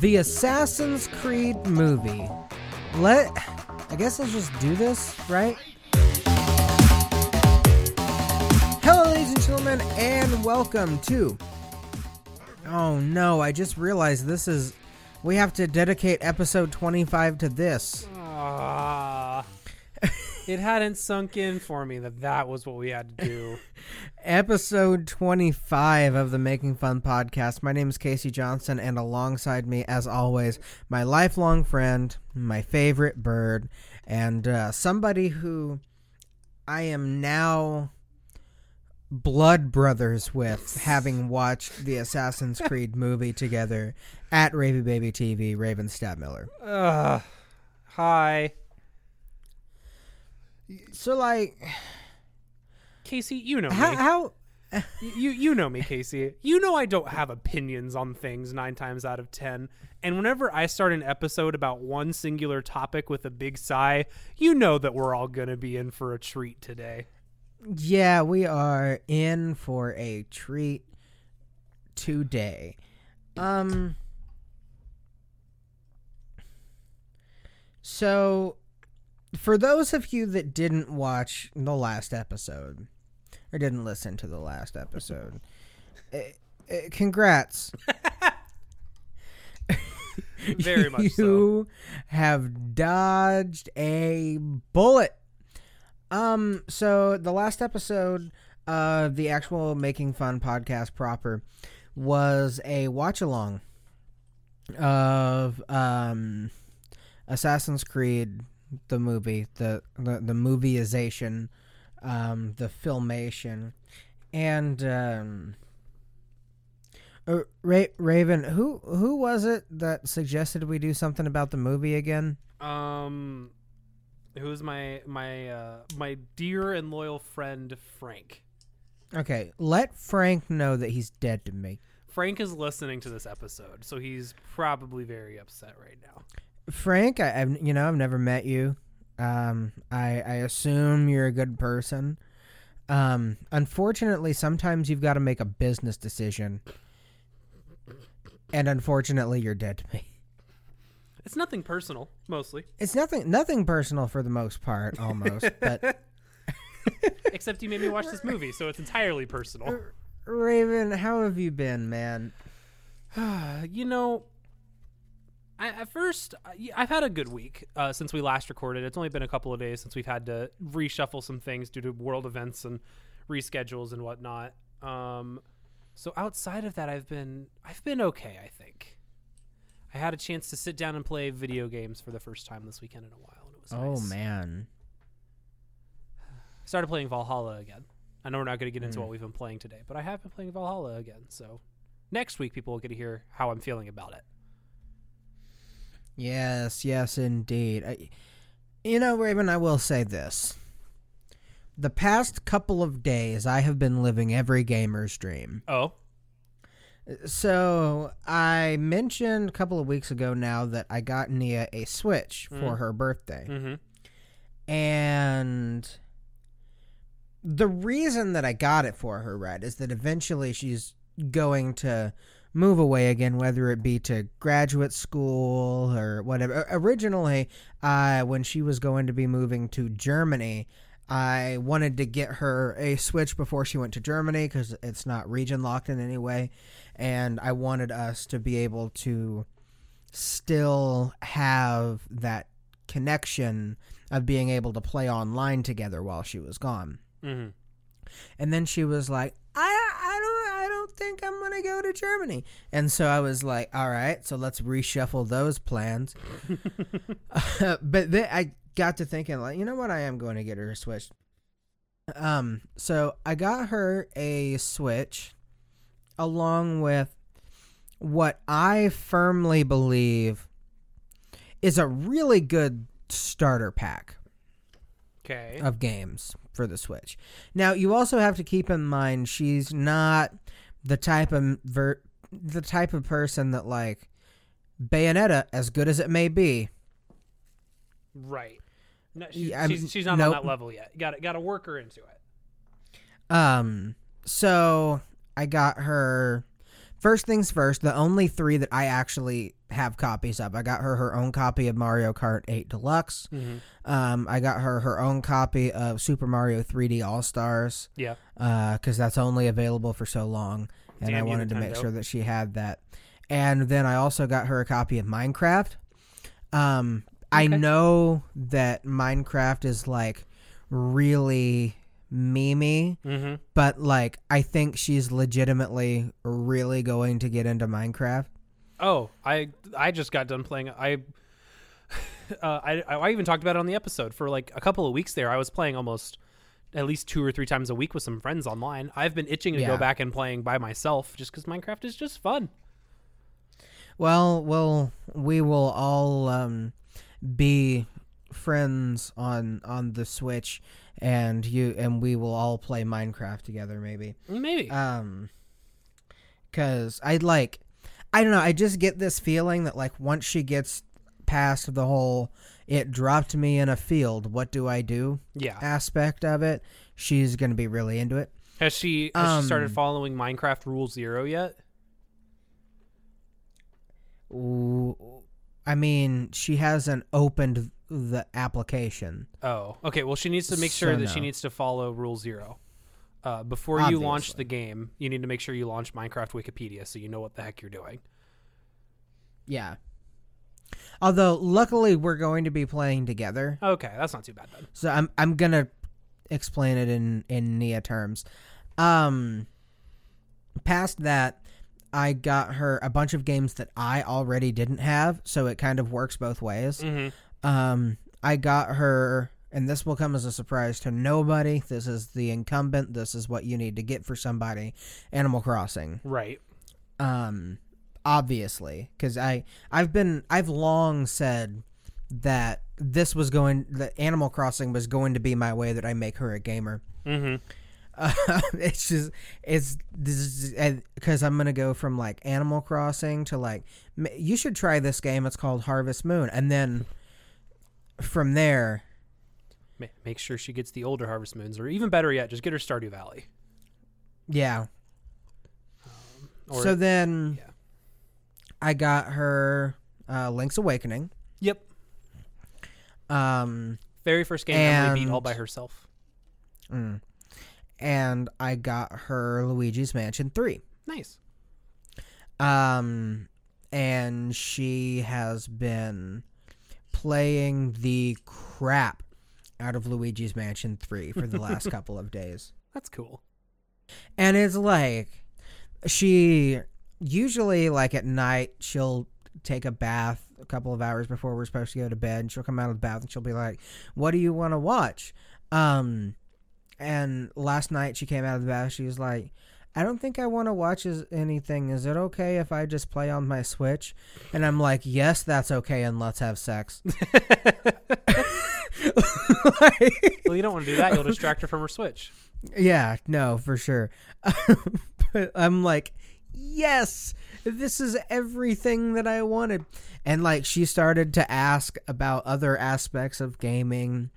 The Assassin's Creed movie. Let I guess let's just do this, right? Hello ladies and gentlemen and welcome to Oh no, I just realized this is we have to dedicate episode 25 to this. It hadn't sunk in for me that that was what we had to do. Episode 25 of the Making Fun podcast. My name is Casey Johnson, and alongside me, as always, my lifelong friend, my favorite bird, and uh, somebody who I am now blood brothers with, having watched the Assassin's Creed movie together at Ravy Baby TV, Raven Stabmiller. Ugh. Hi, So, like, Casey. You know how, me. how you you know me, Casey. You know I don't have opinions on things nine times out of ten. And whenever I start an episode about one singular topic with a big sigh, you know that we're all gonna be in for a treat today. Yeah, we are in for a treat today. Um So for those of you that didn't watch the last episode or didn't listen to the last episode, eh, eh, congrats. Very much so. you have dodged a bullet. Um, so the last episode of the actual Making Fun podcast proper was a watch along of um Assassin's Creed the movie, the the, the movieization, um, the filmation. And um uh, Ra- Raven, who who was it that suggested we do something about the movie again? Um, who's my my uh, my dear and loyal friend Frank? Okay, let Frank know that he's dead to me. Frank is listening to this episode, so he's probably very upset right now. Frank, I, I've you know I've never met you. Um, I I assume you're a good person. Um, unfortunately, sometimes you've got to make a business decision, and unfortunately, you're dead to me. It's nothing personal, mostly, It's nothing nothing personal for the most part, almost. but except you made me watch this movie, so it's entirely personal. Raven, how have you been, man? you know, I, at first, I- I've had a good week uh, since we last recorded. It's only been a couple of days since we've had to reshuffle some things due to world events and reschedules and whatnot. Um, so outside of that, I've been I've been okay. I think I had a chance to sit down and play video games for the first time this weekend in a while, and it was Oh nice. man. I started playing Valhalla again. I know we're not going to get into what we've been playing today, but I have been playing Valhalla again. So next week, people will get to hear how I'm feeling about it. Yes, yes, indeed. I, you know, Raven, I will say this. The past couple of days, I have been living every gamer's dream. Oh, So, I mentioned a couple of weeks ago now that I got Nia a Switch for Mm. her birthday. mm-hmm. And the reason that I got it for her, right, is that eventually she's going to move away again, whether it be to graduate school or whatever. Originally, uh, when she was going to be moving to Germany, I wanted to get her a Switch before she went to Germany because it's not region locked in any way. And I wanted us to be able to still have that connection of being able to play online together while she was gone. Mm-hmm. And then she was like, I, I don't I don't think I'm gonna go to Germany. And so I was like, all right, so let's reshuffle those plans. but then I got to thinking, like, you know what? I am going to get her a Switch. Um, so I got her a Switch along with what I firmly believe is a really good starter pack Okay. of games for the Switch. Now, you also have to keep in mind she's not the type of ver- the type of person that like Bayonetta, as good as it may be. right. No, she's, Yeah, she's, she's not nope. on that level yet. Got got to work her into it. Um, so I got her first things first, the only three that I actually have copies of, I got her her own copy of Mario Kart 8 Deluxe. Mm-hmm. Um, I got her her own copy of Super Mario 3D All Stars Yeah. because that's only available for so long, and Damn I wanted to make sure that she had that. And then I also got her a copy of Minecraft. Um, I know that Minecraft is like really memey, Mm-hmm. but like I think she's legitimately really going to get into Minecraft. Oh, I I just got done playing. I uh, I I even talked about it on the episode for like a couple of weeks there. I was playing almost at least two or three times a week with some friends online. I've been itching to Yeah. go back and playing by myself just because Minecraft is just fun. Well, well, we will all um, be friends on on the Switch, and you and we will all play Minecraft together, maybe. Maybe. Um, cause I'd like, I don't know. I just get this feeling that like once she gets past the whole "it dropped me in a field, what do I do?" yeah. aspect of it, she's gonna be really into it. Has she has she started um, following Minecraft Rule Zero yet? I mean, she hasn't opened the application. Oh, okay. Well, she needs to make So sure that she needs to follow Rule Zero. Uh, before you launch the game, you need to make sure you launch Minecraft Wikipedia so you know what the heck you're doing. Yeah. Although luckily we're going to be playing together, Okay, that's not too bad then. so I'm I'm gonna explain it in in Nia terms. Um, past that, I got her a bunch of games that I already didn't have, so it kind of works both ways. Mm-hmm. Um, I got her, and this will come as a surprise to nobody. This is the incumbent. This is what you need to get for somebody. Animal Crossing. Right. Um, obviously, because I I've been I've long said that this was going that Animal Crossing was going to be my way that I make her a gamer. Mm-hmm. Uh, it's just it's this because I'm gonna go from like Animal Crossing to like you should try this game. It's called Harvest Moon, and then from there, Ma- make sure she gets the older Harvest Moons, or even better yet, just get her Stardew Valley. yeah. Or, so then, yeah. I got her uh, Link's Awakening. yep, Um, very first game Emily beat all by herself. mm. and I got her Luigi's Mansion Three. Nice. Um, and she has been playing the crap out of Luigi's Mansion 3 for the last couple of days. That's cool. And it's like she usually like at night she'll take a bath a couple of hours before we're supposed to go to bed and she'll come out of the bath and she'll be like, "What do you want to watch?" Um and last night she came out of the bath she was like, I don't think I want to watch is- anything. Is it okay if I just play on my Switch? And I'm like, yes, that's okay, and let's have sex. Like- Well, you don't want to do that. You'll distract her from her Switch. yeah, no, for sure. but I'm like, yes, this is everything that I wanted. And like, she started to ask about other aspects of gaming,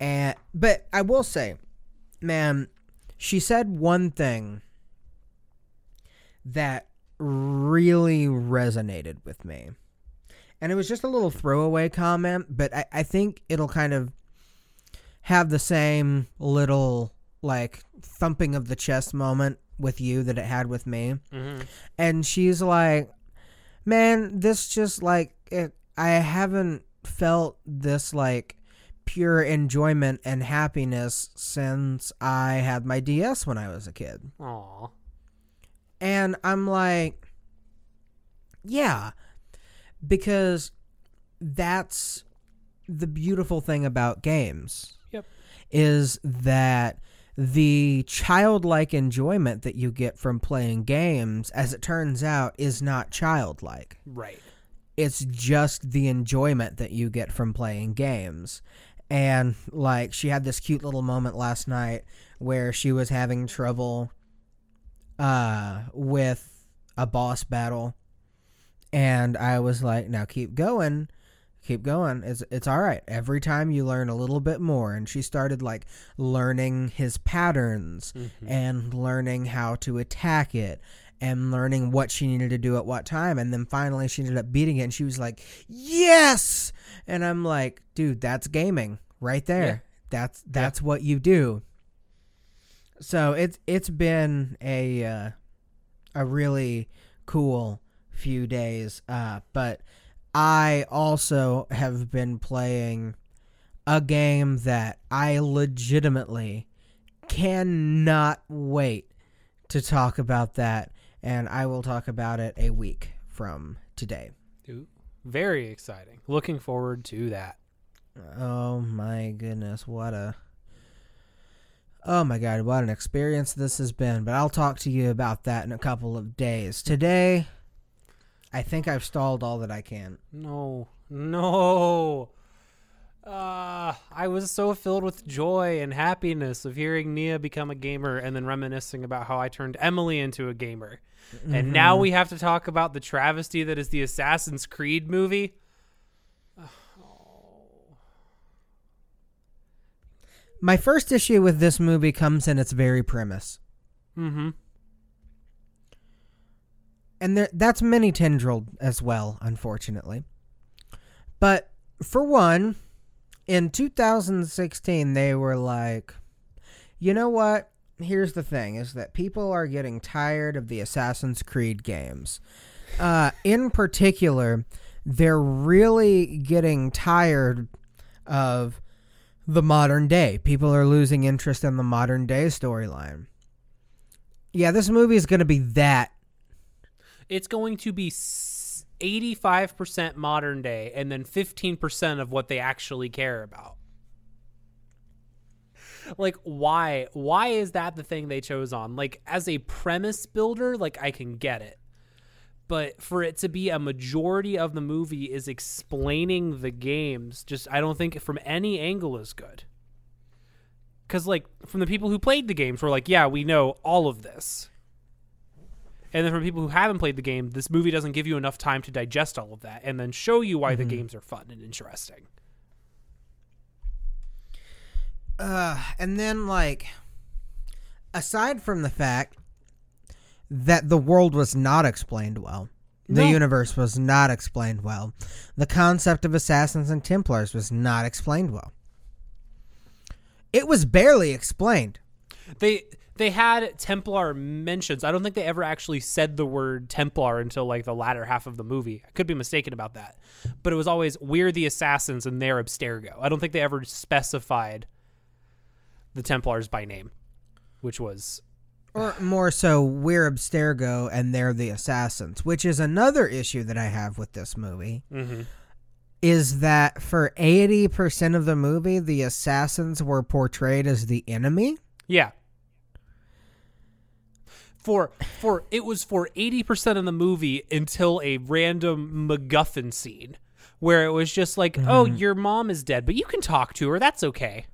and but I will say, man, she said one thing that really resonated with me. And it was just a little throwaway comment, but I, I think it'll kind of have the same little like thumping of the chest moment with you that it had with me. Mm-hmm. And she's like, "Man, this just like it, I haven't felt this like pure enjoyment and happiness since I had my DS when I was a kid." Aw. And I'm like, yeah, because that's the beautiful thing about games. Yep. Is that the childlike enjoyment that you get from playing games, as it turns out, is not childlike. Right. It's just the enjoyment that you get from playing games. And like she had this cute little moment last night where she was having trouble uh with a boss battle and I was like, "Now keep going. Keep going. It's it's all right. Every time you learn a little bit more." And she started like learning his patterns Mhm. and learning how to attack it and learning what she needed to do at what time. And then finally she ended up beating it and she was like, Yes and I'm like, dude, that's gaming right there. Yeah. That's that's what you do. So it's it's been a uh, a really cool few days. Uh, but I also have been playing a game that I legitimately cannot wait to talk about that, and I will talk about it a week from today. Ooh, very exciting. Looking forward to that. Oh my goodness, what a Oh my god, what an experience this has been. But I'll talk to you about that in a couple of days. Today, I think I've stalled all that I can. No, no. Uh, I was so filled with joy and happiness of hearing Nia become a gamer and then reminiscing about how I turned Emily into a gamer. And now we have to talk about the travesty that is the Assassin's Creed movie. My first issue with this movie comes in its very premise. Mm-hmm. and there, that's many tendril as well, unfortunately. But for one, in 2016, they were like, you know what? Here's the thing: is that people are getting tired of the Assassin's Creed games. Uh, in particular, they're really getting tired of the modern day. People are losing interest in the modern day storyline. Yeah, this movie is going to be that It's going to be 85% modern day and then 15% of what they actually care about. Like why why is that the thing they chose on? Like as a premise builder, like I can get it. But for it to be a majority of the movie is explaining the games, just I don't think from any angle is good. Cuz like from the people who played the games were like, yeah, we know all of this. And then for people who haven't played the game, this movie doesn't give you enough time to digest all of that and then show you why the games are fun and interesting. Uh, and then like, aside from the fact that the world was not explained well, the No. universe was not explained well, the concept of assassins and Templars was not explained well. It was barely explained. They they had Templar mentions. I don't think they ever actually said the word Templar until like the latter half of the movie. I could be mistaken about that. But it was always we're the assassins and they're Abstergo. I don't think they ever specified the Templars by name, which was Or more so, we're Abstergo and they're the assassins, which is another issue that I have with this movie. Mhm. Is that for 80% of the movie, the assassins were portrayed as the enemy? Yeah. For for it was for eighty percent of the movie until a random MacGuffin scene where it was just like, oh, your mom is dead, but you can talk to her. That's okay.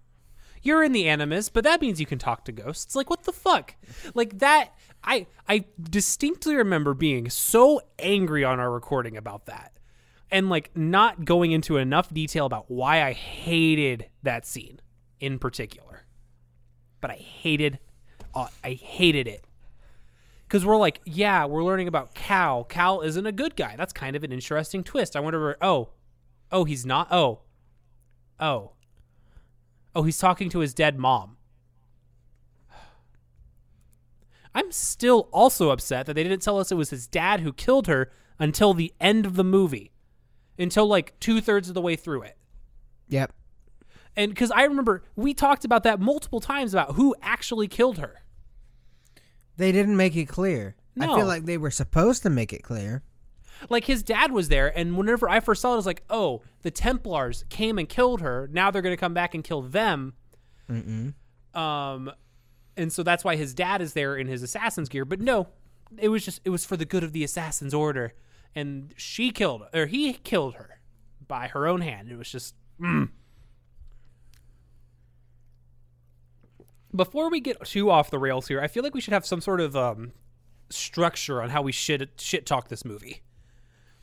You're in the animus, but that means you can talk to ghosts. Like what the fuck? Like that. I I distinctly remember being so angry on our recording about that, and like not going into enough detail about why I hated that scene in particular but I hated, uh, I hated it. Because we're like, yeah, we're learning about Cal. Cal isn't a good guy. That's kind of an interesting twist. I wonder where. Oh, oh, he's not. Oh, oh, oh, he's talking to his dead mom. I'm still also upset that they didn't tell us it was his dad who killed her until the end of the movie, until like two thirds of the way through it. Yep. And because I remember we talked about that multiple times about who actually killed her. They didn't make it clear. I feel like they were supposed to make it clear. Like his dad was there, and whenever I first saw it, I was like, "Oh, the Templars came and killed her. Now they're going to come back and kill them." Mm-mm. Um, and so that's why his dad is there in his assassin's gear. But no, it was just it was for the good of the assassin's order, and she killed or he killed her by her own hand. It was just. mm. Before we get too off the rails here, I feel like we should have some sort of um, structure on how we should shit talk this movie.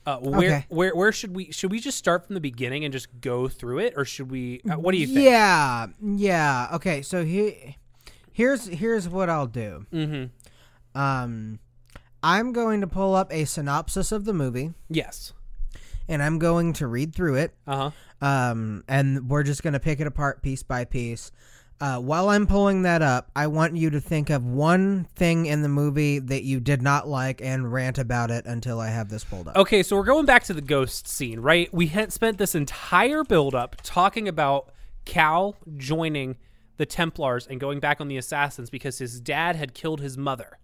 Uh, where Okay. where where should we should we just start from the beginning and just go through it, or should we? Uh, what do you think? Yeah, yeah. Okay, so he, here's here's what I'll do. Mm-hmm. Um, I'm going to pull up a synopsis of the movie Yes. and I'm going to read through it. Uh huh. Um, and we're just going to pick it apart piece by piece. Uh, while I'm pulling that up, I want you to think of one thing in the movie that you did not like and rant about it until I have this pulled up. Okay, so we're going back to the ghost scene, right? We had spent this entire build-up talking about Cal joining the Templars and going back on the Assassins because his dad had killed his mother,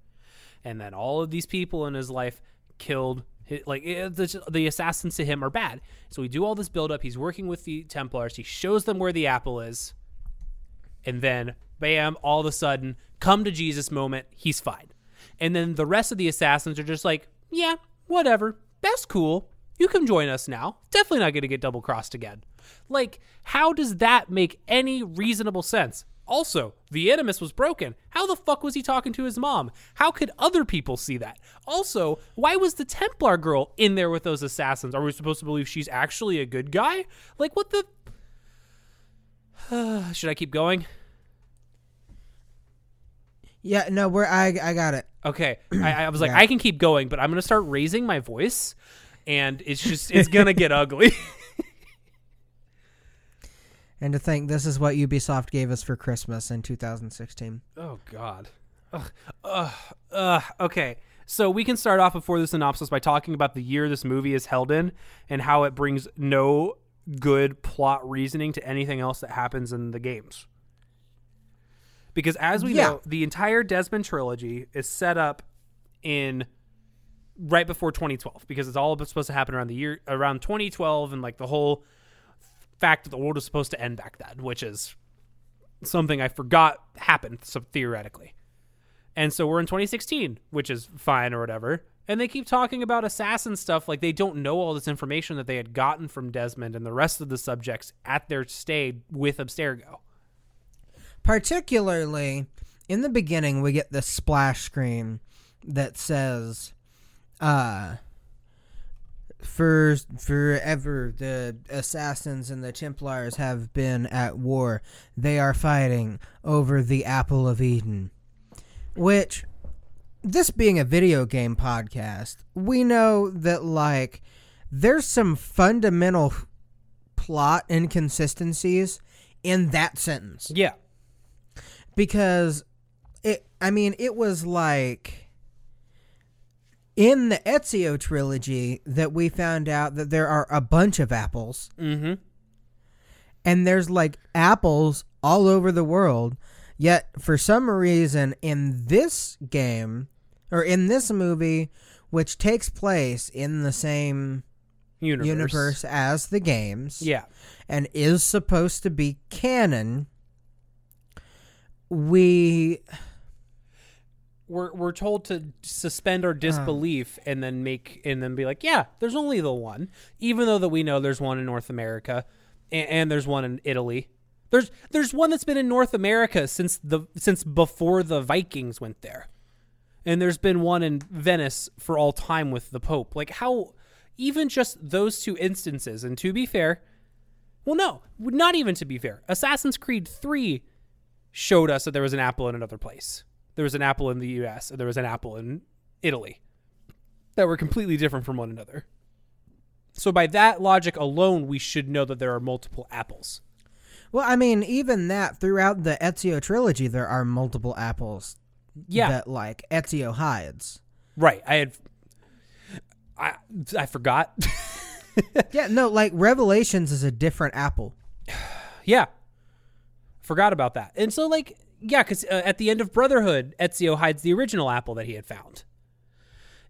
and then all of these people in his life killed. Like eh, the, the assassins to him are bad, so we do all this build-up. He's working with the Templars. He shows them where the apple is, and then bam! All of a sudden, come to Jesus moment. He's fine. And then the rest of the assassins are just like, yeah, whatever. That's cool. You can join us now. Definitely not going to get double crossed again. Like, how does that make any reasonable sense? Also, the Animus was broken. How the fuck was he talking to his mom? How could other people see that? Also, why was the Templar girl in there with those assassins? Are we supposed to believe she's actually a good guy? Like, what the. Should I keep going? Yeah, no, we're I I got it. Okay, I, I was like, Yeah. I can keep going, but I'm gonna start raising my voice, and it's just it's gonna get ugly. And to think this is what Ubisoft gave us for Christmas in 2016. oh God. Ugh, ugh, ugh. Okay, so we can start off before the synopsis by talking about the year this movie is held in and how it brings no good plot reasoning to anything else that happens in the games. Because as we Yeah. know, the entire Desmond trilogy is set up in right before 2012 because it's all supposed to happen around the year around 2012 and like the whole fact that the world is supposed to end back then, which is something I forgot happened so theoretically. And so we're in 2016, which is fine or whatever. And they keep talking about assassin stuff like they don't know all this information that they had gotten from Desmond and the rest of the subjects at their stay with Abstergo. Particularly in the beginning, we get this splash screen that says, uh, for forever the assassins and the templars have been at war. They are fighting over the apple of eden. Which this being a video game podcast we know that like there's some fundamental plot inconsistencies in that sentence. Yeah. Because it I mean it was like in the Ezio trilogy that we found out that there are a bunch of apples Mm-hmm. and there's like apples all over the world yet for some reason in this game or in this movie which takes place in the same Universe. universe as the games Yeah. and is supposed to be canon we We're we're told to suspend our disbelief uh. and then make and then be like, yeah, there's only the one, even though that we know there's one in North America and, and there's one in Italy. There's there's one that's been in North America since the since before the Vikings went there. And there's been one in Venice for all time with the Pope. Like how even just those two instances and to be fair, well no, not even to be fair. Assassin's Creed 3 showed us that there was an apple in another place. There was an apple in the US and there was an apple in Italy that were completely different from one another. So by that logic alone, we should know that there are multiple apples. well i mean even that throughout the ezio trilogy there are multiple apples Yeah. that like ezio hides Right. I had I I forgot. Yeah, no, like Revelations is a different apple. yeah. Forgot about that. And so like yeah, cuz uh, at the end of Brotherhood, Ezio hides the original apple that he had found.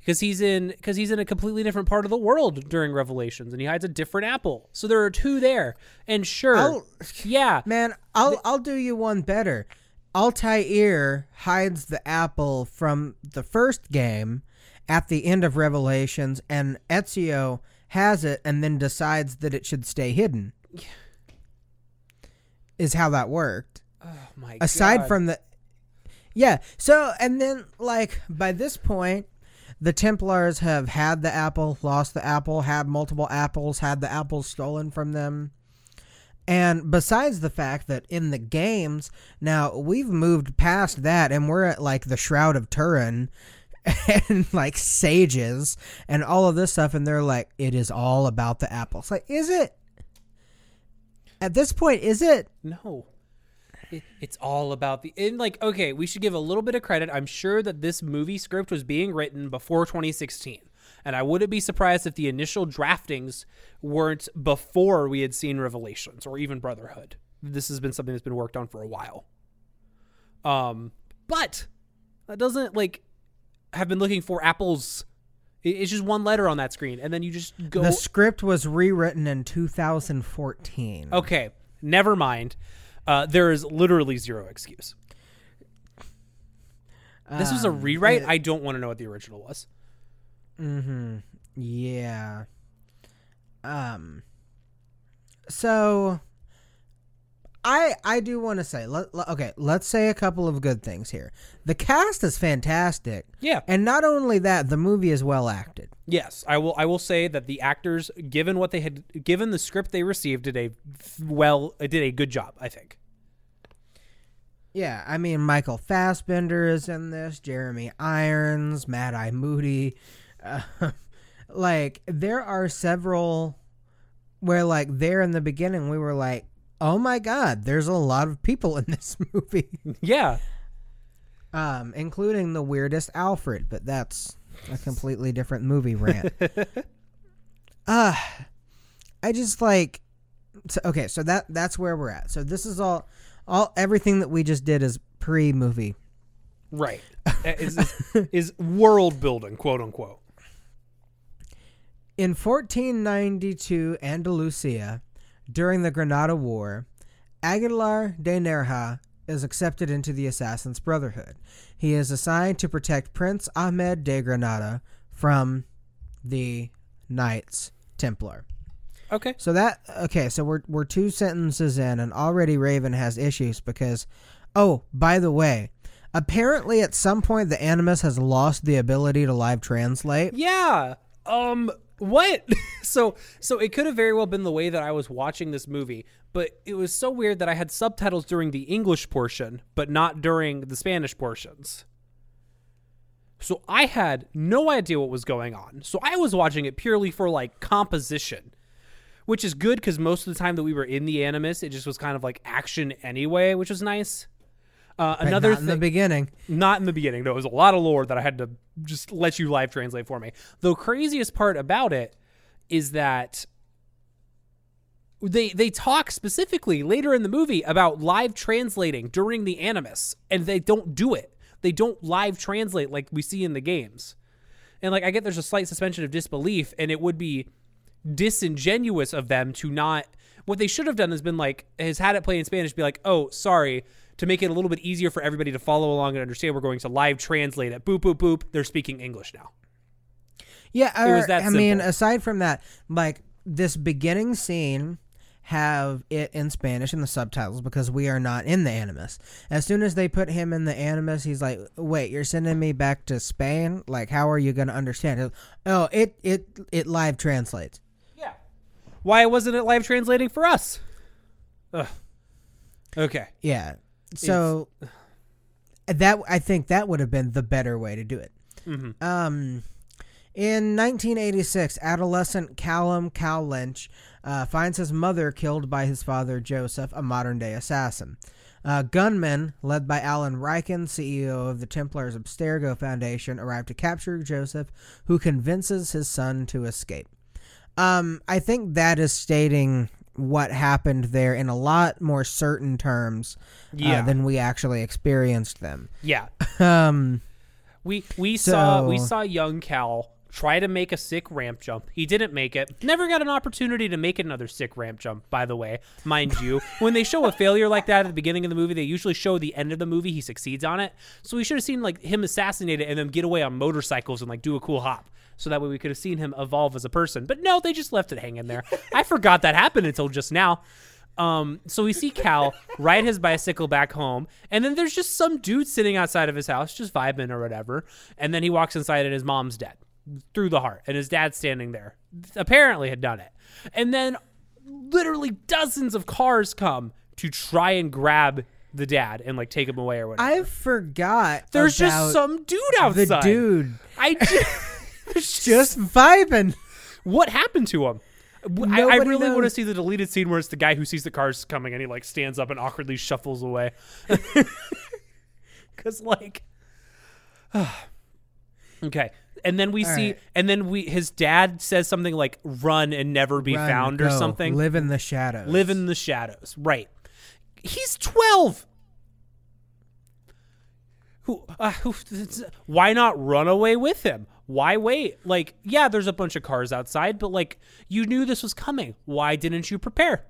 Cuz he's in cuz he's in a completely different part of the world during Revelations and he hides a different apple. So there are two there. And sure. I'll- yeah. Man, I'll I'll do you one better. Altair hides the apple from the first game at the end of Revelations, and Ezio has it and then decides that it should stay hidden. Is how that worked. Oh my aside God. from the yeah so and then like by this point the templars have had the apple lost the apple had multiple apples had the apples stolen from them and besides the fact that in the games now we've moved past that and we're at like the shroud of turin and like sages and all of this stuff and they're like it is all about the apples like is it at this point is it No. It, it's all about the and like okay, we should give a little bit of credit. I'm sure that this movie script was being written before 2016. And I wouldn't be surprised if the initial draftings weren't before we had seen Revelations or even Brotherhood. This has been something that's been worked on for a while. Um, but that doesn't like have been looking for apples. It- It's just one letter on that screen, and then you just go. the script was rewritten in 2014 Okay, never mind. Uh, there is literally zero excuse. This was a Um, rewrite. it- I don't want to know what the original was. Mm-hmm. Yeah. Um. So, I I do want to say let, let- okay. Let's say a couple of good things here. The cast is fantastic, Yeah. and not only that, the movie is well acted. Yes, I will. I will say that the actors, given what they had, given the script they received, did a well, did a good job. I think. Yeah, I mean Michael Fassbender is in this, Jeremy Irons, Mad Eye Moody. Uh, like there are several where like there in the beginning we were like, "Oh my god, there's a lot of people in this movie." Yeah. um including the weirdest Alfred, but that's a completely different movie rant. uh I just like so, okay, so that that's where we're at. So this is all all everything that we just did is pre-movie. Right. is, is, is world building, quote unquote. In 1492 Andalusia, during the Granada War, Aguilar de Nerja is accepted into the Assassin's Brotherhood. He is assigned to protect Prince Ahmed de Granada from the Knights Templar. Okay. So that okay, so we're we're two sentences in and already Raven has issues because oh, by the way, apparently at some point the Animus has lost the ability to live translate. Yeah. Um what? so so it could have very well been the way that I was watching this movie, but it was so weird that I had subtitles during the English portion, but not during the Spanish portions. So I had no idea what was going on. So I was watching it purely for like composition, which is good because most of the time that we were in the Animus, it just was kind of like action anyway, which was nice. Uh, another not in thing, the beginning. not in the beginning. No, it was a lot of lore that I had to just let you live translate for me. The craziest part about it is that they they talk specifically later in the movie about live translating during the animus, and they don't do it. They don't live translate like we see in the games. And like I get there's a slight suspension of disbelief, and it would be disingenuous of them to not what they should have done has been like has had it play in Spanish be like, "Oh, sorry." To make it a little bit easier for everybody to follow along and understand, we're going to live translate it. Boop boop boop. They're speaking English now. Yeah, It was that I mean, aside from that, like this beginning scene have it in Spanish in the subtitles because we are not in the Animus. As soon as they put him in the Animus, he's like, "Wait, you're sending me back to Spain? Like, how are you going to understand it?" Oh, it it it live translates. Yeah. Why wasn't it live translating for us? Ugh. Okay. Yeah. So that I think that would have been the better way to do it. Mhm. Um, in 1986, adolescent Callum Cal Lynch uh, finds his mother killed by his father Joseph, a modern day assassin. Uh, gunmen, led by Alan Rikkin, CEO of the Templars Abstergo Foundation, arrive to capture Joseph, who convinces his son to escape. Um, I think that is stating what happened there in a lot more certain terms Yeah. uh, than we actually experienced them. Yeah. Um, We we saw we saw young Cal try to make a sick ramp jump. He didn't make it. Never got an opportunity to make another sick ramp jump, by the way, mind you. when they show a failure like that at the beginning of the movie, they usually show the end of the movie he succeeds on it. So we should have seen like him assassinate it and then get away on motorcycles and like do a cool hop. So that way we could have seen him evolve as a person. But no, they just left it hanging there. I forgot that happened until just now. Um, so we see Cal ride his bicycle back home, and then there's just some dude sitting outside of his house, just vibing or whatever. And then he walks inside, and his mom's dead through the heart, and his dad's standing there. Apparently, had done it. And then literally dozens of cars come to try and grab the dad and like take him away or whatever. I forgot. There's just some dude outside. the dude I just, just vibing. what happened to him? I, I really want to see the deleted scene where it's the guy who sees the cars coming and he like stands up and awkwardly shuffles away. Cause like, okay, and then we All see, right. and then we his dad says something like "run and never be Run, found" or go, something. Live in the shadows. Live in the shadows. Right. He's 12. Who, uh, who, why not run away with him? Why wait? Like, yeah, there's a bunch of cars outside, but like, you knew this was coming. Why didn't you prepare?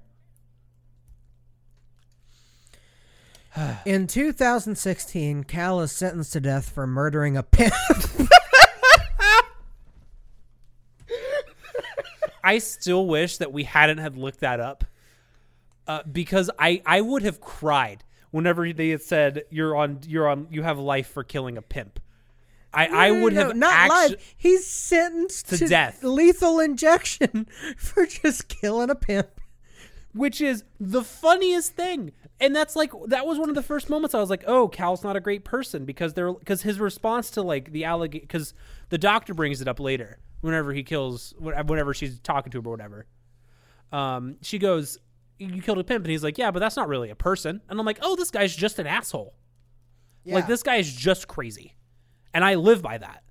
In 2016, Cal is sentenced to death for murdering a pimp. I still wish that we hadn't had looked that up, uh, because I I would have cried whenever they had said you're on you're on you have life for killing a pimp. I I would No, have not actu- live. He's sentenced To to, death. lethal injection for just killing a pimp. which is the funniest thing. And that's like that was one of the first moments I was like, "Oh, Cal's not a great person because they're because his response to like the allegation because the doctor brings it up later whenever he kills whenever she's talking to him or whatever. Um, she goes, "You killed a pimp," and he's like, "Yeah, but that's not really a person." And I'm like, "Oh, this guy's just an asshole. Like this guy is just crazy," and I live by that.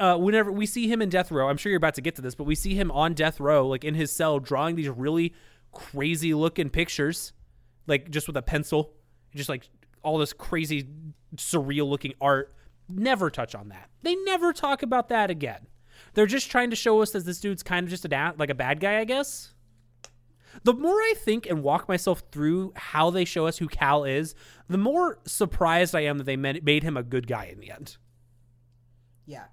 Uh, whenever we see him in death row, I'm sure you're about to get to this, but we see him on death row, like in his cell, drawing these really crazy looking pictures, like just with a pencil, just like all this crazy, surreal looking art. Never touch on that. They never talk about that again. They're just trying to show us that this dude's kind of just a like a bad guy, I guess. The more I think and walk myself through how they show us who Cal is, the more surprised I am that they made him a good guy in the end. Yeah.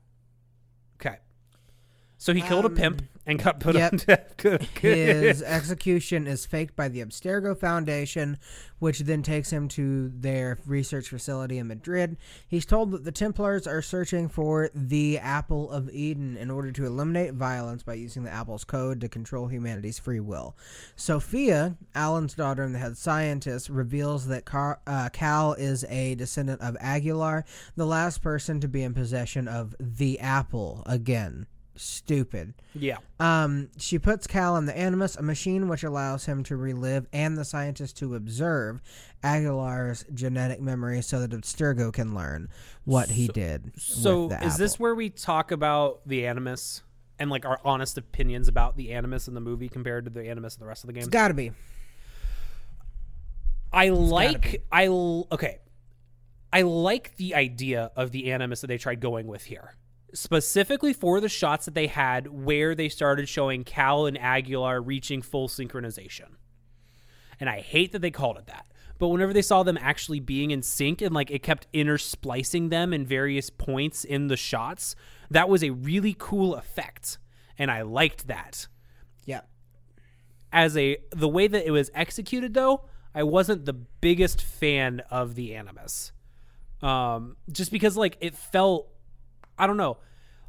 So he killed a pimp and got put yep. on death. His execution is faked by the Abstergo Foundation, which then takes him to their research facility in Madrid. He's told that the Templars are searching for the Apple of Eden in order to eliminate violence by using the Apple's code to control humanity's free will. Sofia, Alan's daughter and the head scientist, reveals that Car- uh, Cal is a descendant of Aguilar, the last person to be in possession of the Apple again. Stupid. yeah. Um, she puts Cal in the Animus, a machine which allows him to relive and the scientist to observe Aguilar's genetic memory so that Abstergo can learn what he did. So is this where we talk about the animus and like our honest opinions about the animus in the movie compared to the animus in the rest of the game? It's got to be. I be. like I l- okay. I like the idea of the animus that they tried going with here. Specifically for the shots that they had where they started showing Cal and Aguilar reaching full synchronization. And I hate that they called it that. But whenever they saw them actually being in sync and like it kept intersplicing them in various points in the shots, that was a really cool effect. And I liked that Yeah. as a the way that it was executed though i wasn't the biggest fan of the animus um just because like it felt i don't know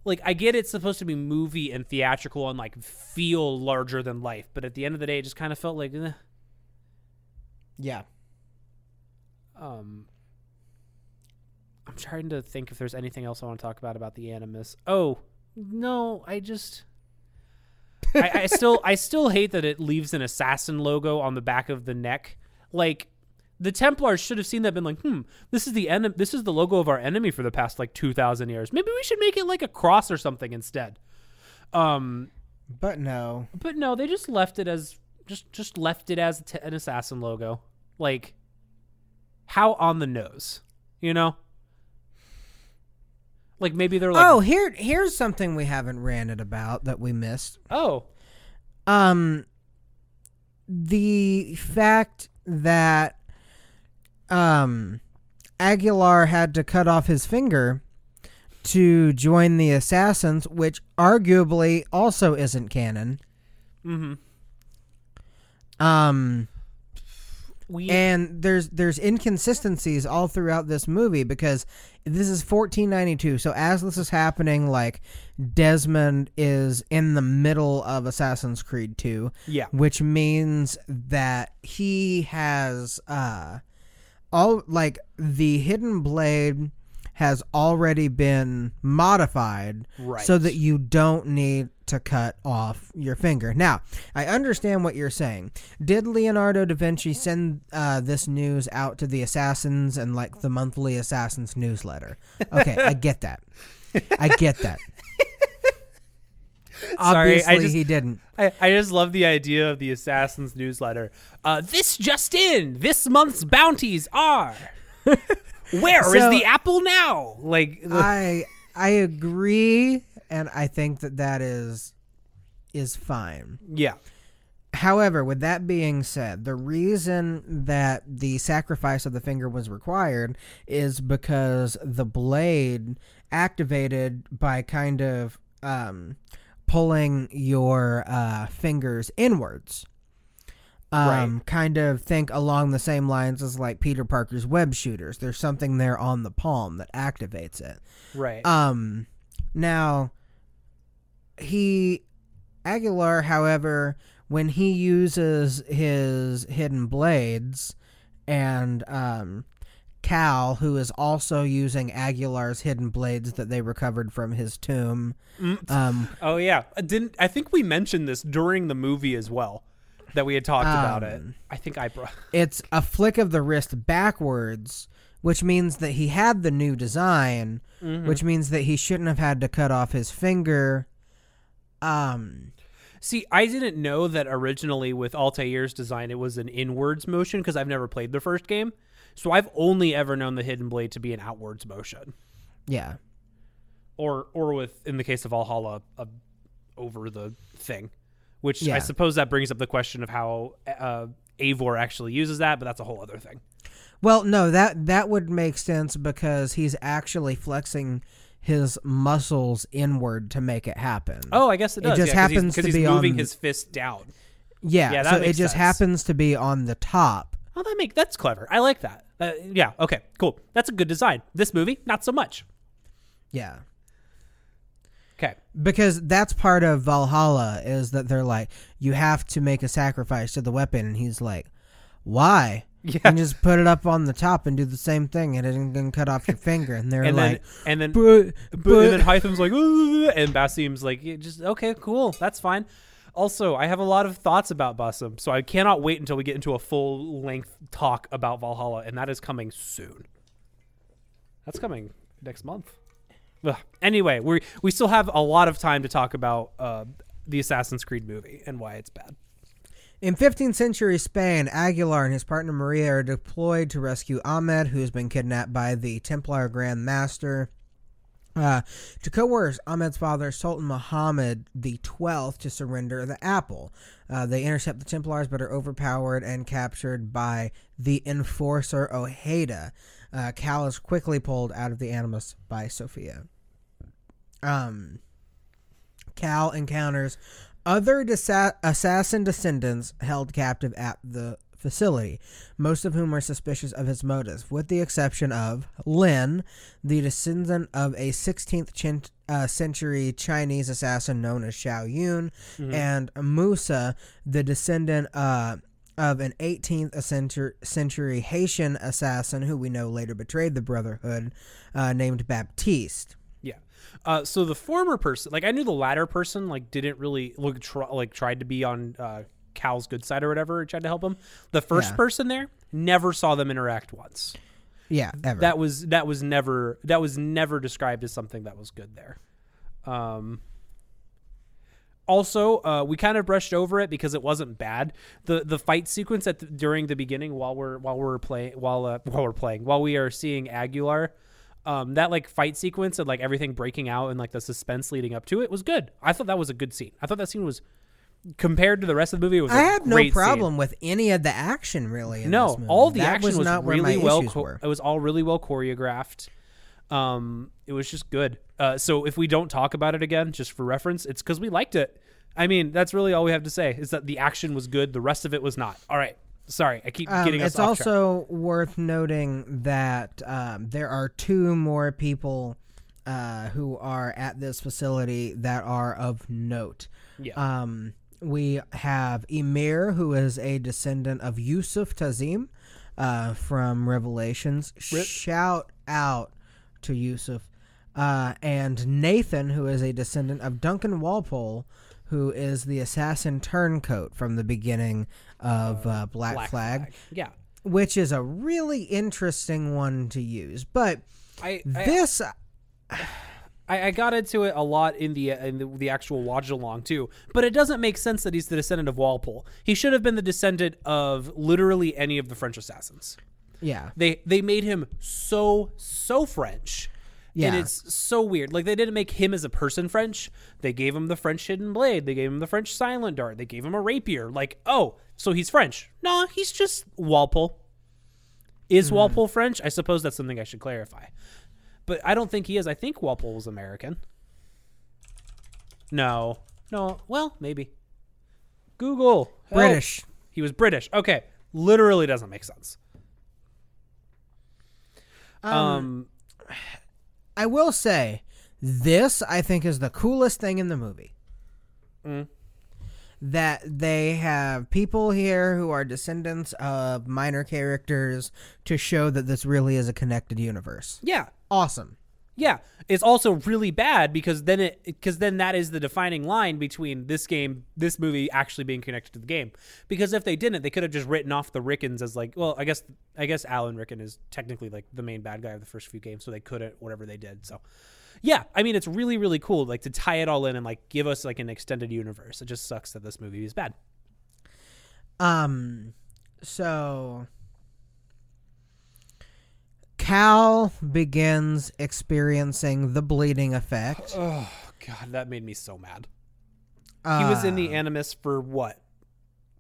like i get it's supposed to be movie and theatrical and like feel larger than life but at the end of the day it just kind of felt like eh. Yeah. um i'm trying to think if there's anything else i want to talk about about the animus oh no i just I, I still I still hate that it leaves an assassin logo on the back of the neck. Like the Templars should have seen that and been like, hmm, this is the en- this is the logo of our enemy for the past like two thousand years. Maybe we should make it like a cross or something instead. Um, But no. but no, they just left it as just just left it as t- an assassin logo. Like how on the nose, you know? Like maybe they're like, oh, here here's something we haven't ranted about that we missed. oh, Um the fact that um Aguilar had to cut off his finger to join the assassins, which arguably also isn't canon. mm-hmm. Um We and there's there's inconsistencies all throughout this movie because this is 1492 so as this is happening like desmond is in the middle of assassin's creed 2 yeah. which means that he has uh all like the hidden blade has already been modified Right. so that you don't need to cut off your finger. Now, I understand what you're saying. Did Leonardo da Vinci send uh, this news out to the assassins and like the monthly assassins newsletter? Okay, I get that. I get that. Sorry, Obviously, I just- he didn't. I, I just love the idea of the Assassin's newsletter. Uh, this just in: this month's bounties are. Where is So- the apple now? Like, I I agree, and I think that that is is fine. yeah, However, with that being said, the reason that the sacrifice of the finger was required is because the blade activated by kind of um, pulling your uh, fingers inwards. Um, Kind of think along the same lines as like Peter Parker's web shooters. There's something there on the palm that activates it. right. Um, now he Aguilar, however, when he uses his hidden blades, and um, Cal, who is also using Aguilar's hidden blades that they recovered from his tomb, Mm. um, oh yeah, Uh, didn't I think we mentioned this during the movie as well that we had talked about it. Um, I think I brought. it's a flick of the wrist backwards. Which means that he had the new design, Mm-hmm. which means that he shouldn't have had to cut off his finger. Um, See, I didn't know that originally with Altair's design it was an inwards motion because I've never played the first game. So I've only ever known the hidden blade to be an outwards motion. yeah. or or with in the case of Valhalla, a over the thing, which Yeah. I suppose that brings up the question of how uh, Eivor actually uses that, but that's a whole other thing. Well, no, that that would make sense because he's actually flexing his muscles inward to make it happen. Oh, I guess it does. It just happens he's- to he's be moving on- his fist down. yeah. yeah, so it just sense. happens to be on the top. Oh, that make that's clever. I like that. Uh, yeah. Okay. Cool. That's a good design. This movie, not so much. Yeah. Okay. Because that's part of Valhalla is that they're like, you have to make a sacrifice to the weapon, and he's like, why? Yeah. And just put it up on the top and do the same thing, and it didn't cut off your finger. And they're And then like, and then but, But, and then Hytham's like, and Basim's like, just okay, cool, that's fine. Also, I have a lot of thoughts about Basim, so I cannot wait until we get into a full length talk about Valhalla, and that is coming soon. That's coming next month. Ugh. Anyway, we we still have a lot of time to talk about uh, the Assassin's Creed movie and why it's bad. In 15th century Spain, Aguilar and his partner Maria are deployed to rescue Ahmed, who has been kidnapped by the Templar Grand Master. Uh, to coerce Ahmed's father, Sultan Muhammad the Twelfth, to surrender the apple. Uh, they intercept the Templars, but are overpowered and captured by the enforcer Ojeda. Uh, Cal is quickly pulled out of the Animus by Sophia. Um, Cal encounters other assassin descendants held captive at the facility, most of whom are suspicious of his motives, with the exception of Lin, the descendant of a 16th chin- uh, century Chinese assassin known as Shao Jun, and Musa, the descendant uh, of an 18th century, Haitian assassin who we know later betrayed the Brotherhood, uh, named Baptiste. Yeah. Uh, so the former person, like I knew the latter person, like didn't really look try, like tried to be on uh, Cal's good side or whatever, tried to help him. The first Yeah. person there never saw them interact once. Yeah, ever. That was that was never that was never described as something that was good there. Um. Also, uh, we kind of brushed over it because it wasn't bad. the The fight sequence at the, during the beginning, while we're while we're playing while uh, while we're playing while we are seeing Aguilar, um, that like fight sequence and like everything breaking out and like the suspense leading up to it was good. I thought that was a good scene. I thought that scene was compared to the rest of the movie. It was I a had no great scene. problem with any of the action really. In No, this movie. all the that action was, was, not really well. were. It was all really well choreographed. Um, it was just good. Uh, so if we don't talk about it again, just for reference, it's because we liked it. I mean, that's really all we have to say is that the action was good. The rest of it was not. All right. Sorry, I keep Um, getting us it's off track. also worth noting that um, there are two more people uh, who are at this facility that are of note. Yeah. Um, we have Emir, who is a descendant of Yusuf Tazim, uh, from Revelations. Rip. Shout out to Yusuf. Uh, and Nathan, who is a descendant of Duncan Walpole, who is the assassin turncoat from the beginning of uh, Black, Flag, Yeah. which is a really interesting one to use. But I, I this, I, I got into it a lot in the uh, in the, the actual watch along too, but it doesn't make sense that he's the descendant of Walpole. He should have been the descendant of literally any of the French assassins. yeah, They they made him so so French. And Yeah. it's so weird. Like they didn't make him as a person French. They gave him the French hidden blade. They gave him the French silent dart. They gave him a rapier. Like, oh, so he's French. No, he's just Walpole. Is hmm. Walpole French? I suppose that's something I should clarify. But I don't think he is. I think Walpole was American. No. No. Well, maybe. Google. Help. British. He was British. Okay. Literally doesn't make sense. Um, I will say, this I think is the coolest thing in the movie. Mm. That they have people here who are descendants of minor characters to show that this really is a connected universe. yeah. Awesome. Yeah, it's also really bad because then it because then that is the defining line between this game, this movie actually being connected to the game. Because if they didn't, they could have just written off the Rikkins as like, well, I guess I guess Alan Rikkin is technically like the main bad guy of the first few games, so they couldn't whatever they did. So, yeah, I mean, it's really really cool like to tie it all in and like give us like an extended universe. It just sucks that this movie is bad. Um, so Cal begins experiencing the bleeding effect. Oh God, that made me so mad. He was in the Uh, Animus for what?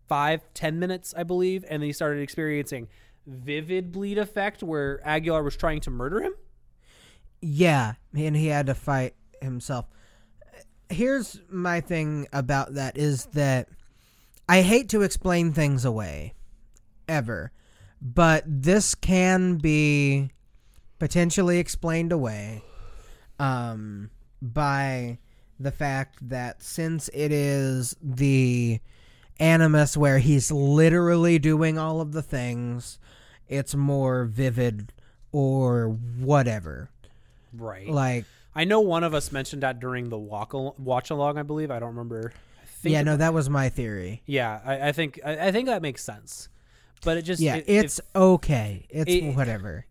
Five, ten minutes, I believe, and then he started experiencing vivid bleed effect where Aguilar was trying to murder him. Yeah, and he had to fight himself. Here's my thing about that is that I hate to explain things away ever, but this can be potentially explained away um, by the fact that since it is the animus where he's literally doing all of the things, it's more vivid or whatever. Right. Like, I know one of us mentioned that during the walk al- watch along. I believe I don't remember. I yeah, no, that was my theory. Yeah, I, I think I, I think that makes sense. But it just Yeah, it- it's okay. It's it- whatever.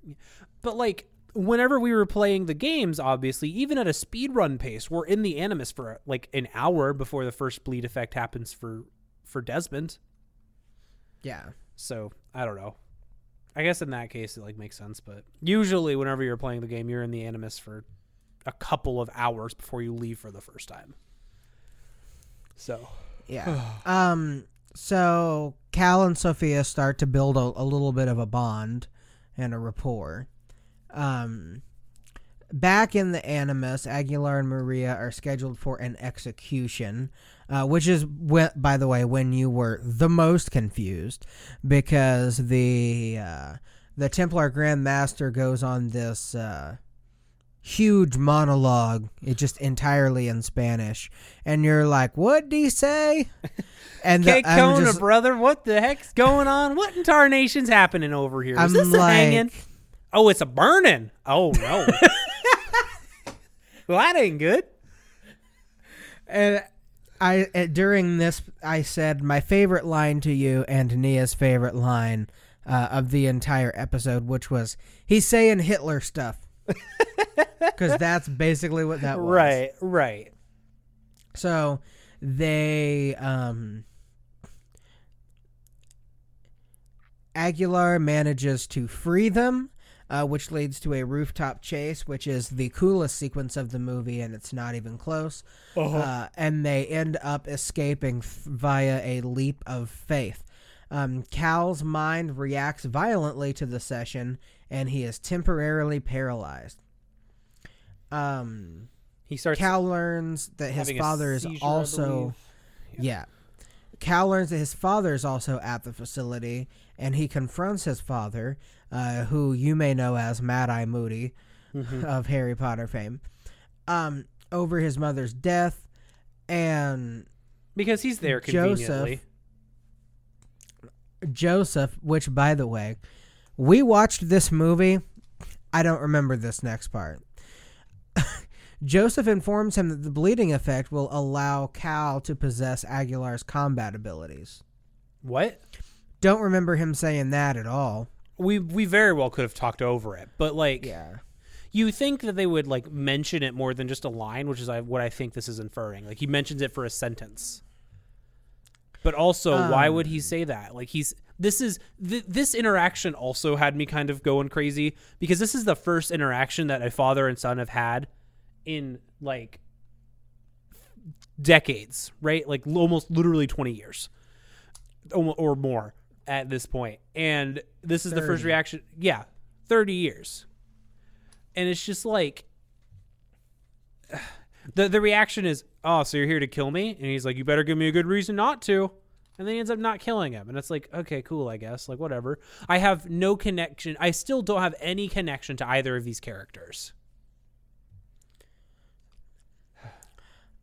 But like whenever we were playing the games, obviously, even at a speed run pace, we're in the Animus for like an hour before the first bleed effect happens for for Desmond. Yeah. So I don't know. I guess in that case it like makes sense, but usually whenever you're playing the game, you're in the Animus for a couple of hours before you leave for the first time. So Yeah. um. So Cal and Sophia start to build a, a little bit of a bond and a rapport. Um. Back in the Animus, Aguilar and Maria are scheduled for an execution, uh, which is, wh- by the way, when you were the most confused, because the uh, the Templar Grand Master goes on this uh, huge monologue, it just entirely in Spanish, and you're like, "What did he say?" And the, Kona, just, brother, what the heck's going on? What in tarnation's happening over here? Is I'm this a like- hanging? Oh, it's a burning. Oh no. well, that ain't good. And I uh, during this I said my favorite line to you and Nia's favorite line uh, of the entire episode, which was he's saying Hitler stuff, because that's basically what that was. Right, right. So they um Aguilar manages to free them, uh, which leads to a rooftop chase, which is the coolest sequence of the movie, and it's not even close. Uh, and they end up escaping f- via a leap of faith. Um, Cal's mind reacts violently to the session, and he is temporarily paralyzed. Um, He starts Cal learns that his father is seizure, I also believe. yeah. Cal learns that his father is also at the facility, and he confronts his father, uh, who you may know as Mad Eye Moody Mm-hmm. of Harry Potter fame, um, over his mother's death, and because he's there Joseph- conveniently. Joseph, which by the way, We watched this movie. I don't remember this next part. Joseph informs him that the bleeding effect will allow Cal to possess Aguilar's combat abilities. What? Don't remember him saying that at all. We we very well could have talked over it, but like Yeah. you think that they would like mention it more than just a line, which is what I think this is inferring. Like he mentions it for a sentence. But also, why would he um. say that? Like he's this is th- this interaction also had me kind of going crazy because this is the first interaction that a father and son have had in like decades, right? Like almost literally 20 years or more at this point. And this is the first reaction. Yeah, 30 years. And it's just like the the reaction is, "Oh, so you're here to kill me?" And he's like, "You better give me a good reason not to." And then he ends up not killing him. And it's like, "Okay, cool, I guess. Like whatever." I have no connection. I still don't have any connection to either of these characters.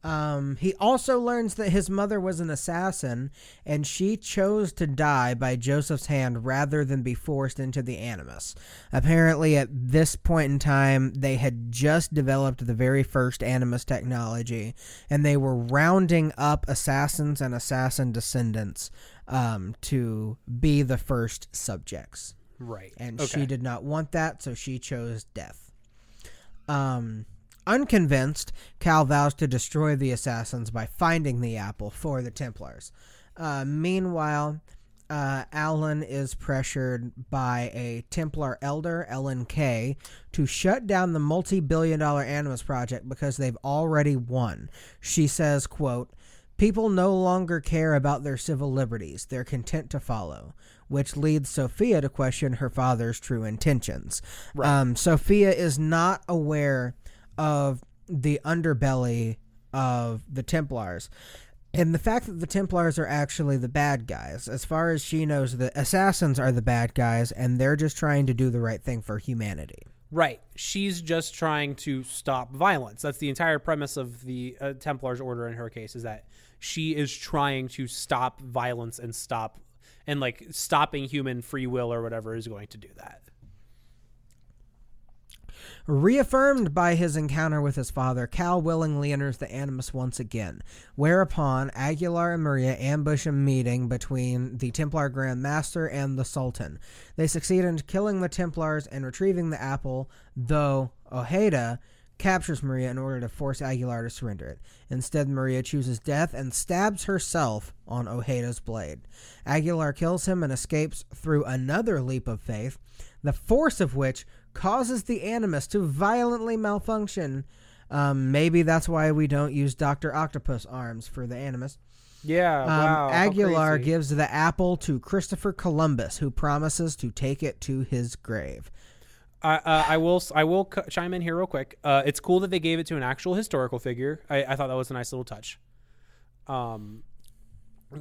Um, he also learns that his mother was an assassin and she chose to die by Joseph's hand rather than be forced into the Animus. Apparently, at this point in time, they had just developed the very first Animus technology and they were rounding up assassins and assassin descendants um, to be the first subjects. Right. And okay. she did not want that, so she chose death. Um, unconvinced, Cal vows to destroy the assassins by finding the apple for the Templars. Uh, meanwhile, uh, Alan is pressured by a Templar elder, Ellen Kaye, to shut down the multi-billion dollar Animus project because they've already won. She says, quote, People no longer care about their civil liberties. They're content to follow, which leads Sophia to question her father's true intentions. Um, Sophia is not aware of the underbelly of the Templars. And the fact that the Templars are actually the bad guys, as far as she knows, the assassins are the bad guys, and they're just trying to do the right thing for humanity. Right. She's just trying to stop violence. That's the entire premise of the uh, Templar's order in her case is that she is trying to stop violence and stop and like stopping human free will or whatever is going to do that. Reaffirmed by his encounter with his father, Cal willingly enters the Animus once again, whereupon Aguilar and Maria ambush a meeting between the Templar Grand Master and the Sultan. They succeed in killing the Templars and retrieving the apple, though Ojeda captures Maria in order to force Aguilar to surrender it. Instead, Maria chooses death and stabs herself on Ojeda's blade. Aguilar kills him and escapes through another leap of faith, the force of which causes the Animus to violently malfunction. Um, maybe that's why we don't use Dr. Octopus arms for the Animus. Yeah, Um, Aguilar gives the apple to Christopher Columbus, who promises to take it to his grave. I, uh, I will I will chime in here real quick. Uh, it's cool that they gave it to an actual historical figure. I, I thought that was a nice little touch. Um,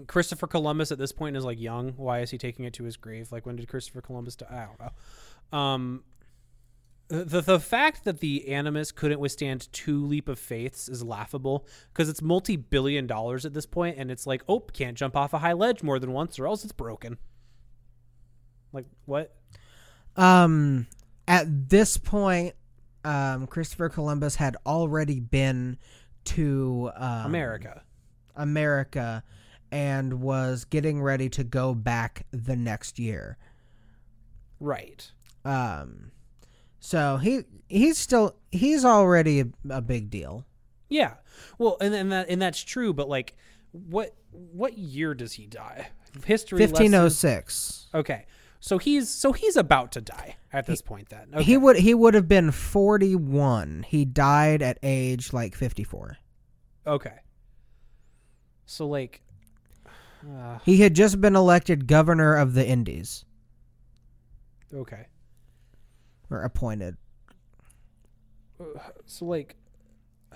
Christopher Columbus at this point is like young. Why is he taking it to his grave? Like when did Christopher Columbus die? I don't know. Um, the the fact that the Animus couldn't withstand two leap of faiths is laughable because it's multi billion dollars at this point, and it's like, oh, can't jump off a high ledge more than once, or else it's broken. Like what? Um, at this point, um, Christopher Columbus had already been to um, America. America, and was getting ready to go back the next year. Right. Um, so he he's still he's already a, a big deal. Yeah. Well, and and that and that's true, but like what what year does he die? History Fifteen oh lessons- six. Okay. So he's so he's about to die at this point then. Okay. He would he would have been forty one. He died at age like fifty four. Okay. So like uh, He had just been elected governor of the Indies okay. Or appointed. So like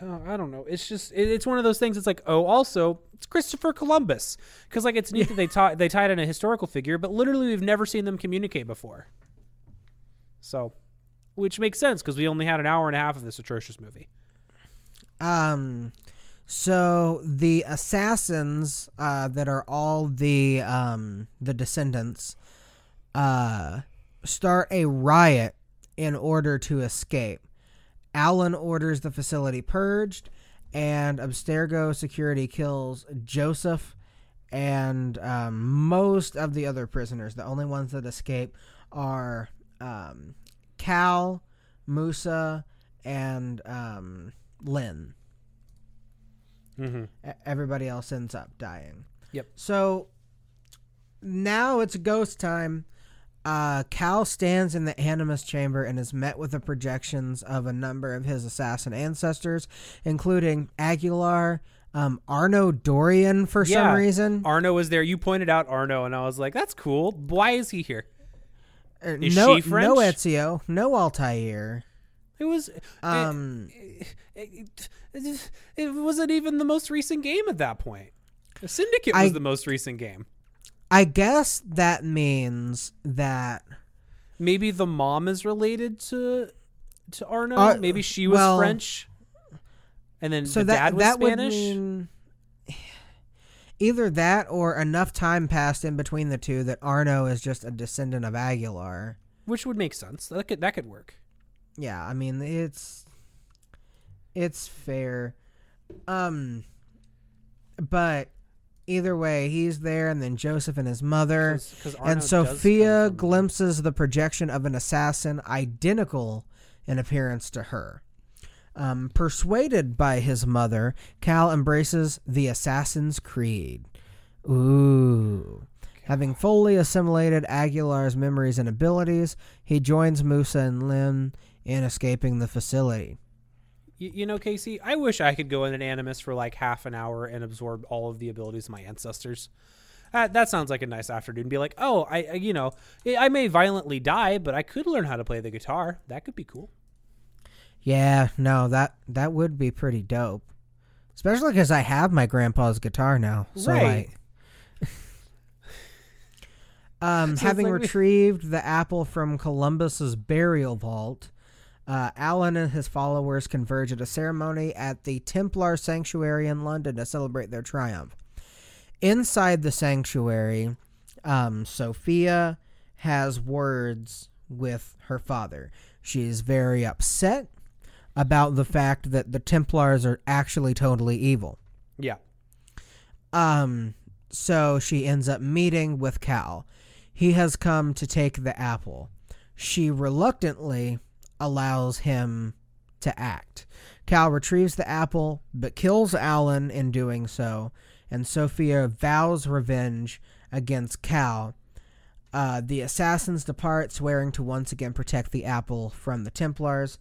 uh, I don't know. It's just it, it's one of those things. It's like oh, also it's Christopher Columbus because like it's neat that they taught they tied in a historical figure, but literally we've never seen them communicate before. So, which makes sense because we only had an hour and a half of this atrocious movie. Um, so the assassins uh, that are all the um, the descendants uh, start a riot in order to escape. Alan orders the facility purged, and Abstergo security kills Joseph and um, most of the other prisoners. The only ones that escape are um, Cal, Musa, and um, Lin. Mm-hmm. Everybody else ends up dying. Yep. So now it's ghost time. Uh, Cal stands in the Animus chamber and is met with the projections of a number of his assassin ancestors, including Aguilar, um, Arno Dorian for Yeah. some reason. Arno was there. You pointed out Arno, and I was like, "That's cool. Why is he here?" Uh, no, she French? no Ezio, no Altair. It was. Um, it, it, it, it wasn't even the most recent game at that point. Syndicate was I- the most recent game. I guess that means that Maybe the mom is related to to Arno. Uh, Maybe she was well- French, and then so the that dad was that would mean either that or enough time passed in between the two that Arno is just a descendant of Aguilar. which would make sense. That could that could work. Yeah, I mean it's it's fair. Um but either way, he's there and then Joseph and his mother. 'cause Arno and Sophia glimpses the projection of an assassin identical in appearance to her. Um, persuaded by his mother, Cal embraces the Assassin's Creed. Ooh. Having fully assimilated Aguilar's memories and abilities, he joins Musa and Lin in escaping the facility. You, you know, Casey, I wish I could go in an Animus for like half an hour and absorb all of the abilities of my ancestors. Uh, that sounds like a nice afternoon. Be like, oh, I, I, you know, I may violently die, but I could learn how to play the guitar. That could be cool. Yeah, no, that that would be pretty dope. Especially because I have my grandpa's guitar now. So Right. like, um, having like we- retrieved the apple from Columbus's burial vault, uh, Alan and his followers converge at a ceremony at the Templar Sanctuary in London to celebrate their triumph. Inside the sanctuary, um, Sophia has words with her father. She is very upset about the fact that the Templars are actually totally evil. Yeah. Um, so she ends up meeting with Cal. He has come to take the apple. She reluctantly allows him to act. Cal retrieves the apple, but kills Alan in doing so, and Sophia vows revenge against Cal. Uh, the assassins depart, swearing to once again protect the apple from the Templars.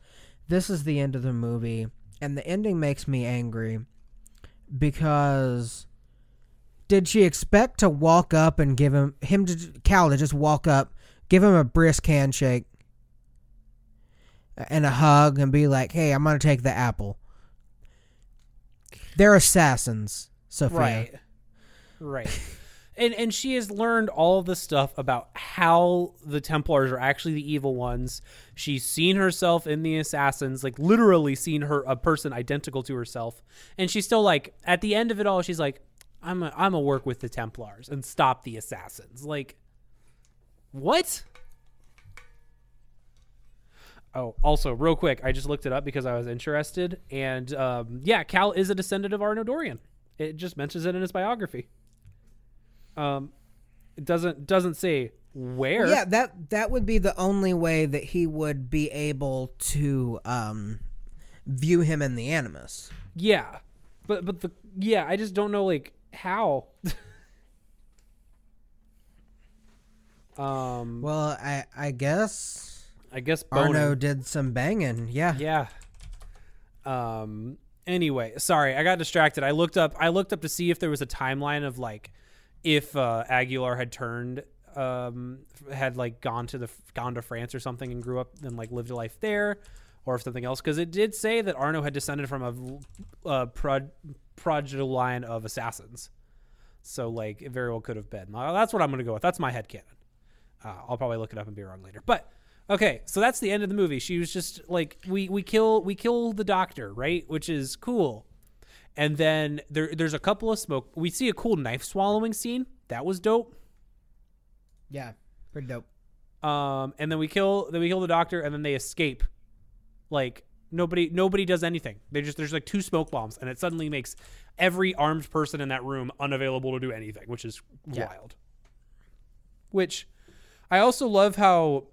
This is the end of the movie, and the ending makes me angry because did she expect to walk up and give him him to Cal to just walk up, give him a brisk handshake and a hug and be like, "Hey, I'm gonna take the apple." They're assassins, Sophia. Right. Right. and and she has learned all the stuff about how the Templars are actually the evil ones. She's seen herself in the assassins, like literally seen her a person identical to herself. And she's still like at the end of it all, she's like, I'm a I'm a work with the Templars and stop the assassins. Like what? Oh, also, real quick, I just looked it up because I was interested, and um, yeah, Cal is a descendant of Arno Dorian. It just mentions it in his biography. Um, it doesn't doesn't say where. Yeah, that that would be the only way that he would be able to um view him in the animus. yeah, but but the yeah, I just don't know like how. um, Well, I I guess I guess Arno did some banging. Yeah. Yeah. Um. Anyway, sorry, I got distracted. I looked up. I looked up to see if there was a timeline of like if uh, Aguilar had turned, um, had like gone to the gone to France or something and grew up and like lived a life there, or if something else. Because it did say that Arno had descended from a uh, prod, prodigal line of assassins. So like it very well could have been. That's what I'm gonna go with. That's my head canon. Uh, I'll probably look it up and be wrong later. But okay, so that's the end of the movie. She was just like we we kill we kill the doctor, right? Which is cool. And then there there's a couple of smoke. We see a cool knife swallowing scene. That was dope. Yeah. Pretty dope. Um, and then we kill then we kill the doctor, and then they escape. Like nobody nobody does anything. They just there's like two smoke bombs, and it suddenly makes every armed person in that room unavailable to do anything, which is Yeah. wild. Which I also love how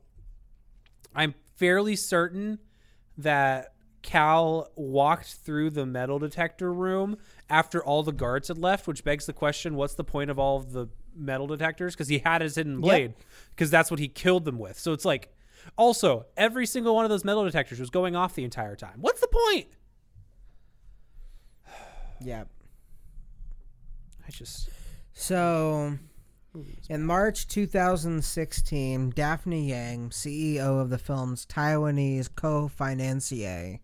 I'm fairly certain that Cal walked through the metal detector room after all the guards had left, which begs the question what's the point of all of the metal detectors? Because he had his hidden blade, because that's what he killed them with. So it's like, also, every single one of those metal detectors was going off the entire time. What's the point? Yeah. I just. So, in March 2016, Daphne Yang, CEO of the film's Taiwanese co financier,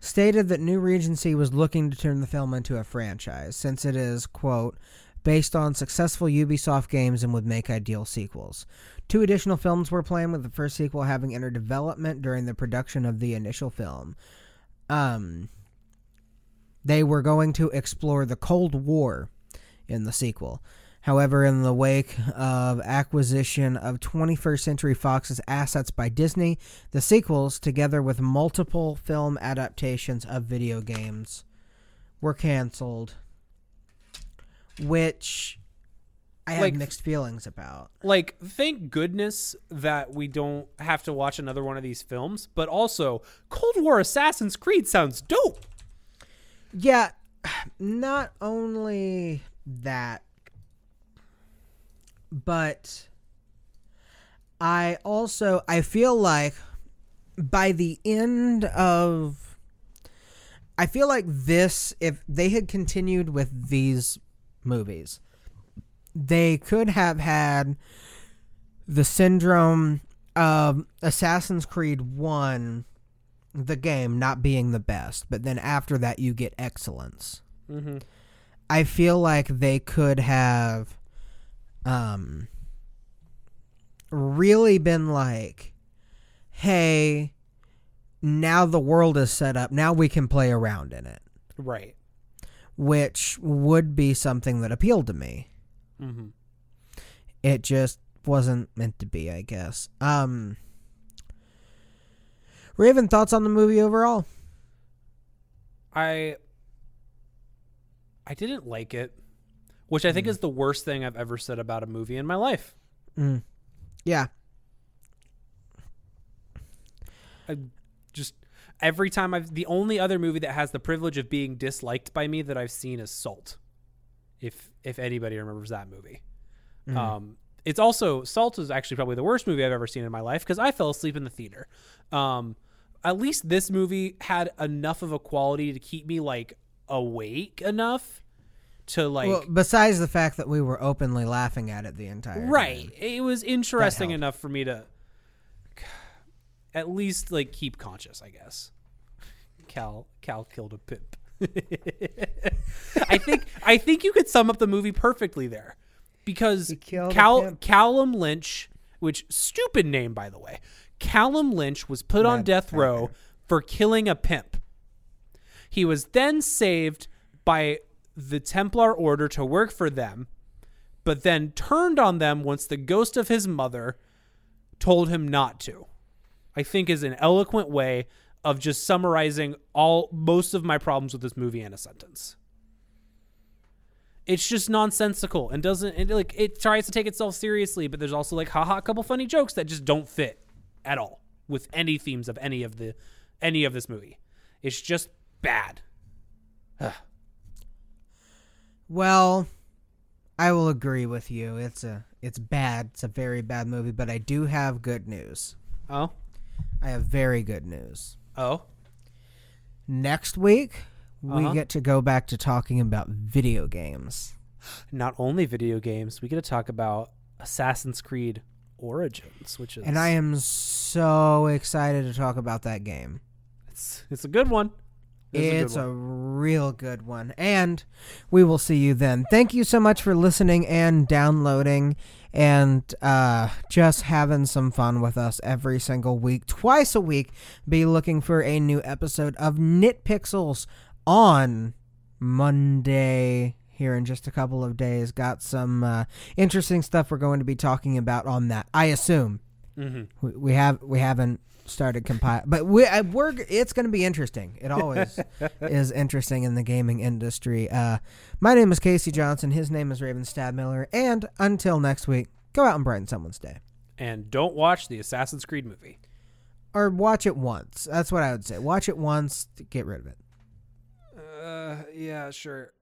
stated that New Regency was looking to turn the film into a franchise since it is, quote, based on successful Ubisoft games and would make ideal sequels. Two additional films were planned, with the first sequel having entered development during the production of the initial film. Um, they were going to explore the Cold War in the sequel. However, in the wake of acquisition of 21st Century Fox's assets by Disney, the sequels, together with multiple film adaptations of video games, were canceled, which I have Like- mixed feelings about. Like, thank goodness that we don't have to watch another one of these films, but also, Cold War Assassin's Creed sounds dope. Yeah, not only that, but I also I feel like by the end of I feel like this if they had continued with these movies, they could have had the syndrome of Assassin's Creed 1 the game not being the best, but then after that you get excellence. Mm-hmm. I feel like they could have um really been like hey now the world is set up now we can play around in it. Right. which would be something that appealed to me. Mm-hmm. it just wasn't meant to be i guess. Um raven thoughts on the movie overall? I I didn't like it, which I think is the worst thing I've ever said about a movie in my life. mm. yeah Just every time I've the only other movie that has the privilege of being disliked by me that I've seen is Salt. If if anybody remembers that movie. Um it's also Salt is actually probably the worst movie I've ever seen in my life because I fell asleep in the theater. Um at least this movie had enough of a quality to keep me like awake enough to like well besides the fact that we were openly laughing at it the entire time. right. It was interesting enough for me to at least like keep conscious i guess. Cal cal killed a pimp. I think i think you could sum up the movie perfectly there because cal callum lynch which stupid name by the way callum lynch was put on death row for killing a pimp. He was then saved by the templar order to work for them but then turned on them once the ghost of his mother told him not to. I think is an eloquent way of just summarizing all most of my problems with this movie in a sentence. It's just nonsensical and doesn't it, like it tries to take itself seriously, but there's also like haha a couple funny jokes that just don't fit at all with any themes of any of the any of this movie. It's just bad. Well, I will agree with you. It's a it's bad. It's a very bad movie, but I do have good news. Oh. I have very good news. Oh. Next week, we Uh-huh. get to go back to talking about video games. not only video games, we get to talk about Assassin's Creed Origins, which is And I am so excited to talk about that game. it's it's a good one. It's a a, real good one. And we will see you then. Thank you so much for listening and downloading and uh, just having some fun with us every single week. Twice a week, be looking for a new episode of Nitpixels on Monday. Here in just a couple of days, got some uh, interesting stuff we're going to be talking about on that. I assume Mm-hmm. We, we have we haven't started compile, but we I, we're it's going to be interesting. It always is interesting in the gaming industry. Uh, my name is Casey Johnson. His name is Raven Stabmiller. And until next week, go out and brighten someone's day, And don't watch the Assassin's Creed movie. or watch it once. That's what I would say. Watch it once, to get rid of it. Uh, yeah, sure.